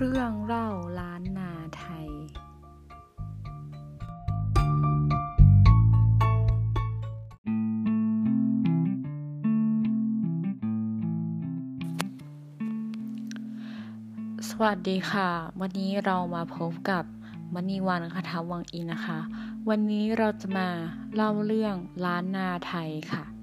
ครื่องเล่าล้านนาไทย สวัสดีค่ะ วันนี้เรามาพบกับมณีวันคาาวังอินนะคะ วันนี้เราจะมาเล่าเรื่องล้านนาไทยค่ะ